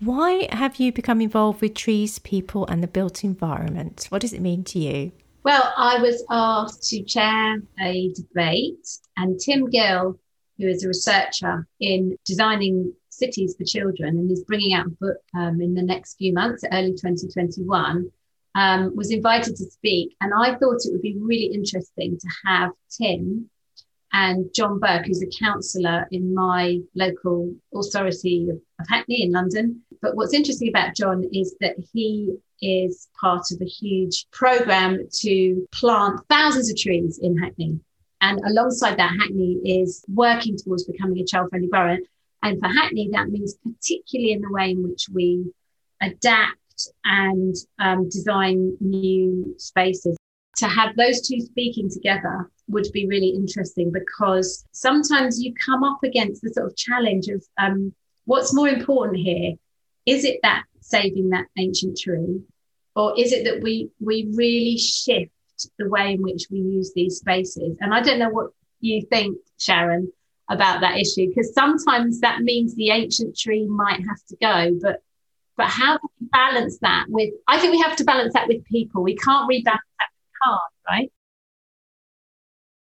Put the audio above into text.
Why have you become involved with trees, people, and the built environment? What does it mean to you? Well, I was asked to chair a debate, and Tim Gill, who is a researcher in designing cities for children and is bringing out a book um, in the next few months, early 2021, um, was invited to speak. And I thought it would be really interesting to have Tim and John Burke, who's a councillor in my local authority of, of Hackney in London. But what's interesting about John is that he is part of a huge program to plant thousands of trees in Hackney. And alongside that, Hackney is working towards becoming a child friendly borough. And for Hackney, that means particularly in the way in which we adapt and um, design new spaces. To have those two speaking together would be really interesting because sometimes you come up against the sort of challenge of um, what's more important here? Is it that saving that ancient tree, or is it that we we really shift the way in which we use these spaces? And I don't know what you think, Sharon, about that issue because sometimes that means the ancient tree might have to go, but but how do we balance that with? I think we have to balance that with people. We can't rebalance that with cars, right?